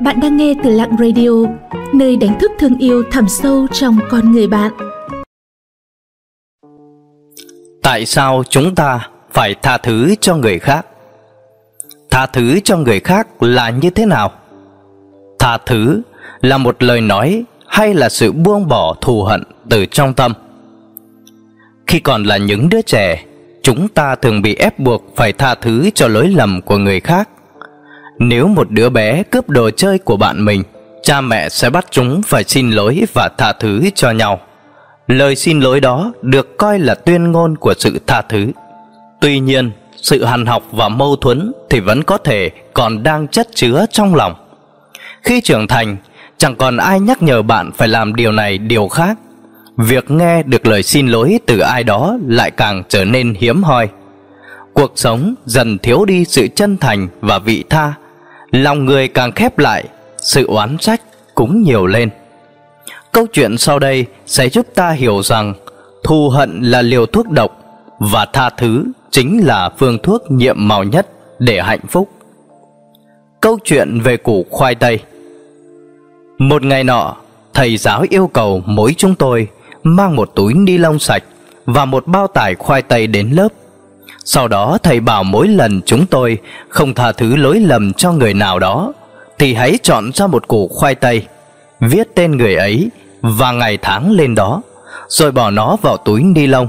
Bạn đang nghe từ Lặng Radio, nơi đánh thức thương yêu thẳm sâu trong con người bạn. Tại sao chúng ta phải tha thứ cho người khác? Tha thứ cho người khác là như thế nào? Tha thứ là một lời nói hay là sự buông bỏ thù hận từ trong tâm? Khi còn là những đứa trẻ, chúng ta thường bị ép buộc phải tha thứ cho lỗi lầm của người khác nếu một đứa bé cướp đồ chơi của bạn mình, cha mẹ sẽ bắt chúng phải xin lỗi và tha thứ cho nhau. Lời xin lỗi đó được coi là tuyên ngôn của sự tha thứ. Tuy nhiên, sự hằn học và mâu thuẫn thì vẫn có thể còn đang chất chứa trong lòng. Khi trưởng thành, chẳng còn ai nhắc nhở bạn phải làm điều này điều khác. Việc nghe được lời xin lỗi từ ai đó lại càng trở nên hiếm hoi. Cuộc sống dần thiếu đi sự chân thành và vị tha lòng người càng khép lại, sự oán trách cũng nhiều lên. Câu chuyện sau đây sẽ giúp ta hiểu rằng thù hận là liều thuốc độc và tha thứ chính là phương thuốc nhiệm màu nhất để hạnh phúc. Câu chuyện về củ khoai tây Một ngày nọ, thầy giáo yêu cầu mỗi chúng tôi mang một túi ni lông sạch và một bao tải khoai tây đến lớp sau đó thầy bảo mỗi lần chúng tôi không tha thứ lỗi lầm cho người nào đó thì hãy chọn ra một củ khoai tây, viết tên người ấy và ngày tháng lên đó, rồi bỏ nó vào túi ni lông.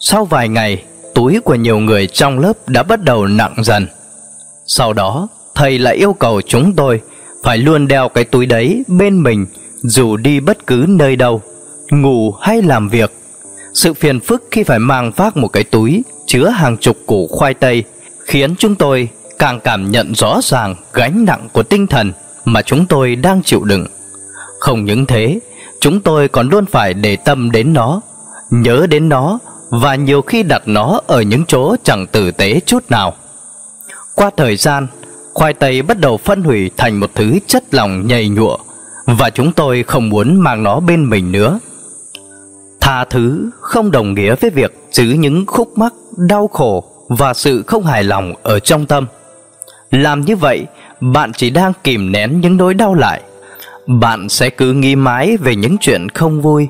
Sau vài ngày, túi của nhiều người trong lớp đã bắt đầu nặng dần. Sau đó, thầy lại yêu cầu chúng tôi phải luôn đeo cái túi đấy bên mình dù đi bất cứ nơi đâu, ngủ hay làm việc. Sự phiền phức khi phải mang vác một cái túi chứa hàng chục củ khoai tây khiến chúng tôi càng cảm nhận rõ ràng gánh nặng của tinh thần mà chúng tôi đang chịu đựng. Không những thế, chúng tôi còn luôn phải để tâm đến nó, nhớ đến nó và nhiều khi đặt nó ở những chỗ chẳng tử tế chút nào. Qua thời gian, khoai tây bắt đầu phân hủy thành một thứ chất lỏng nhầy nhụa và chúng tôi không muốn mang nó bên mình nữa. Tha thứ không đồng nghĩa với việc giữ những khúc mắc, đau khổ và sự không hài lòng ở trong tâm. Làm như vậy, bạn chỉ đang kìm nén những nỗi đau lại. Bạn sẽ cứ nghĩ mãi về những chuyện không vui,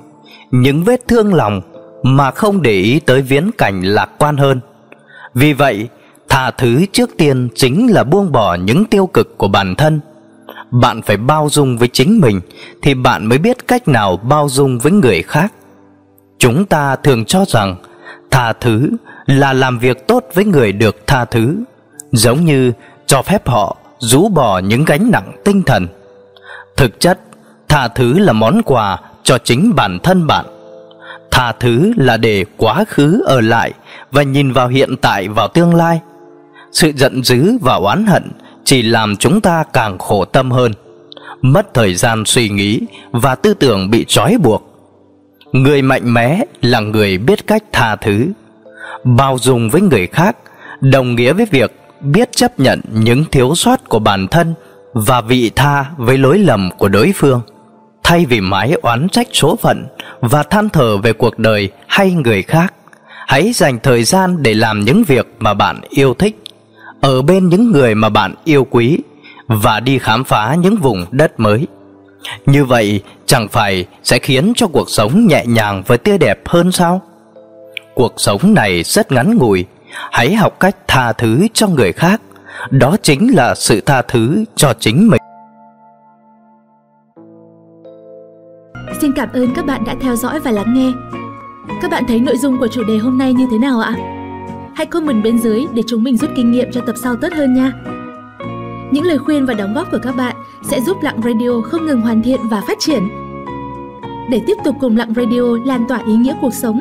những vết thương lòng mà không để ý tới viễn cảnh lạc quan hơn. Vì vậy, tha thứ trước tiên chính là buông bỏ những tiêu cực của bản thân. Bạn phải bao dung với chính mình thì bạn mới biết cách nào bao dung với người khác. Chúng ta thường cho rằng tha thứ là làm việc tốt với người được tha thứ, giống như cho phép họ rũ bỏ những gánh nặng tinh thần. Thực chất, tha thứ là món quà cho chính bản thân bạn. Tha thứ là để quá khứ ở lại và nhìn vào hiện tại vào tương lai. Sự giận dữ và oán hận chỉ làm chúng ta càng khổ tâm hơn, mất thời gian suy nghĩ và tư tưởng bị trói buộc người mạnh mẽ là người biết cách tha thứ bao dung với người khác, đồng nghĩa với việc biết chấp nhận những thiếu sót của bản thân và vị tha với lỗi lầm của đối phương thay vì mãi oán trách số phận và than thở về cuộc đời hay người khác, hãy dành thời gian để làm những việc mà bạn yêu thích, ở bên những người mà bạn yêu quý và đi khám phá những vùng đất mới như vậy, chẳng phải sẽ khiến cho cuộc sống nhẹ nhàng và tươi đẹp hơn sao? Cuộc sống này rất ngắn ngủi, hãy học cách tha thứ cho người khác, đó chính là sự tha thứ cho chính mình. Xin cảm ơn các bạn đã theo dõi và lắng nghe. Các bạn thấy nội dung của chủ đề hôm nay như thế nào ạ? Hãy comment bên dưới để chúng mình rút kinh nghiệm cho tập sau tốt hơn nha. Những lời khuyên và đóng góp của các bạn sẽ giúp Lặng Radio không ngừng hoàn thiện và phát triển. Để tiếp tục cùng Lặng Radio lan tỏa ý nghĩa cuộc sống,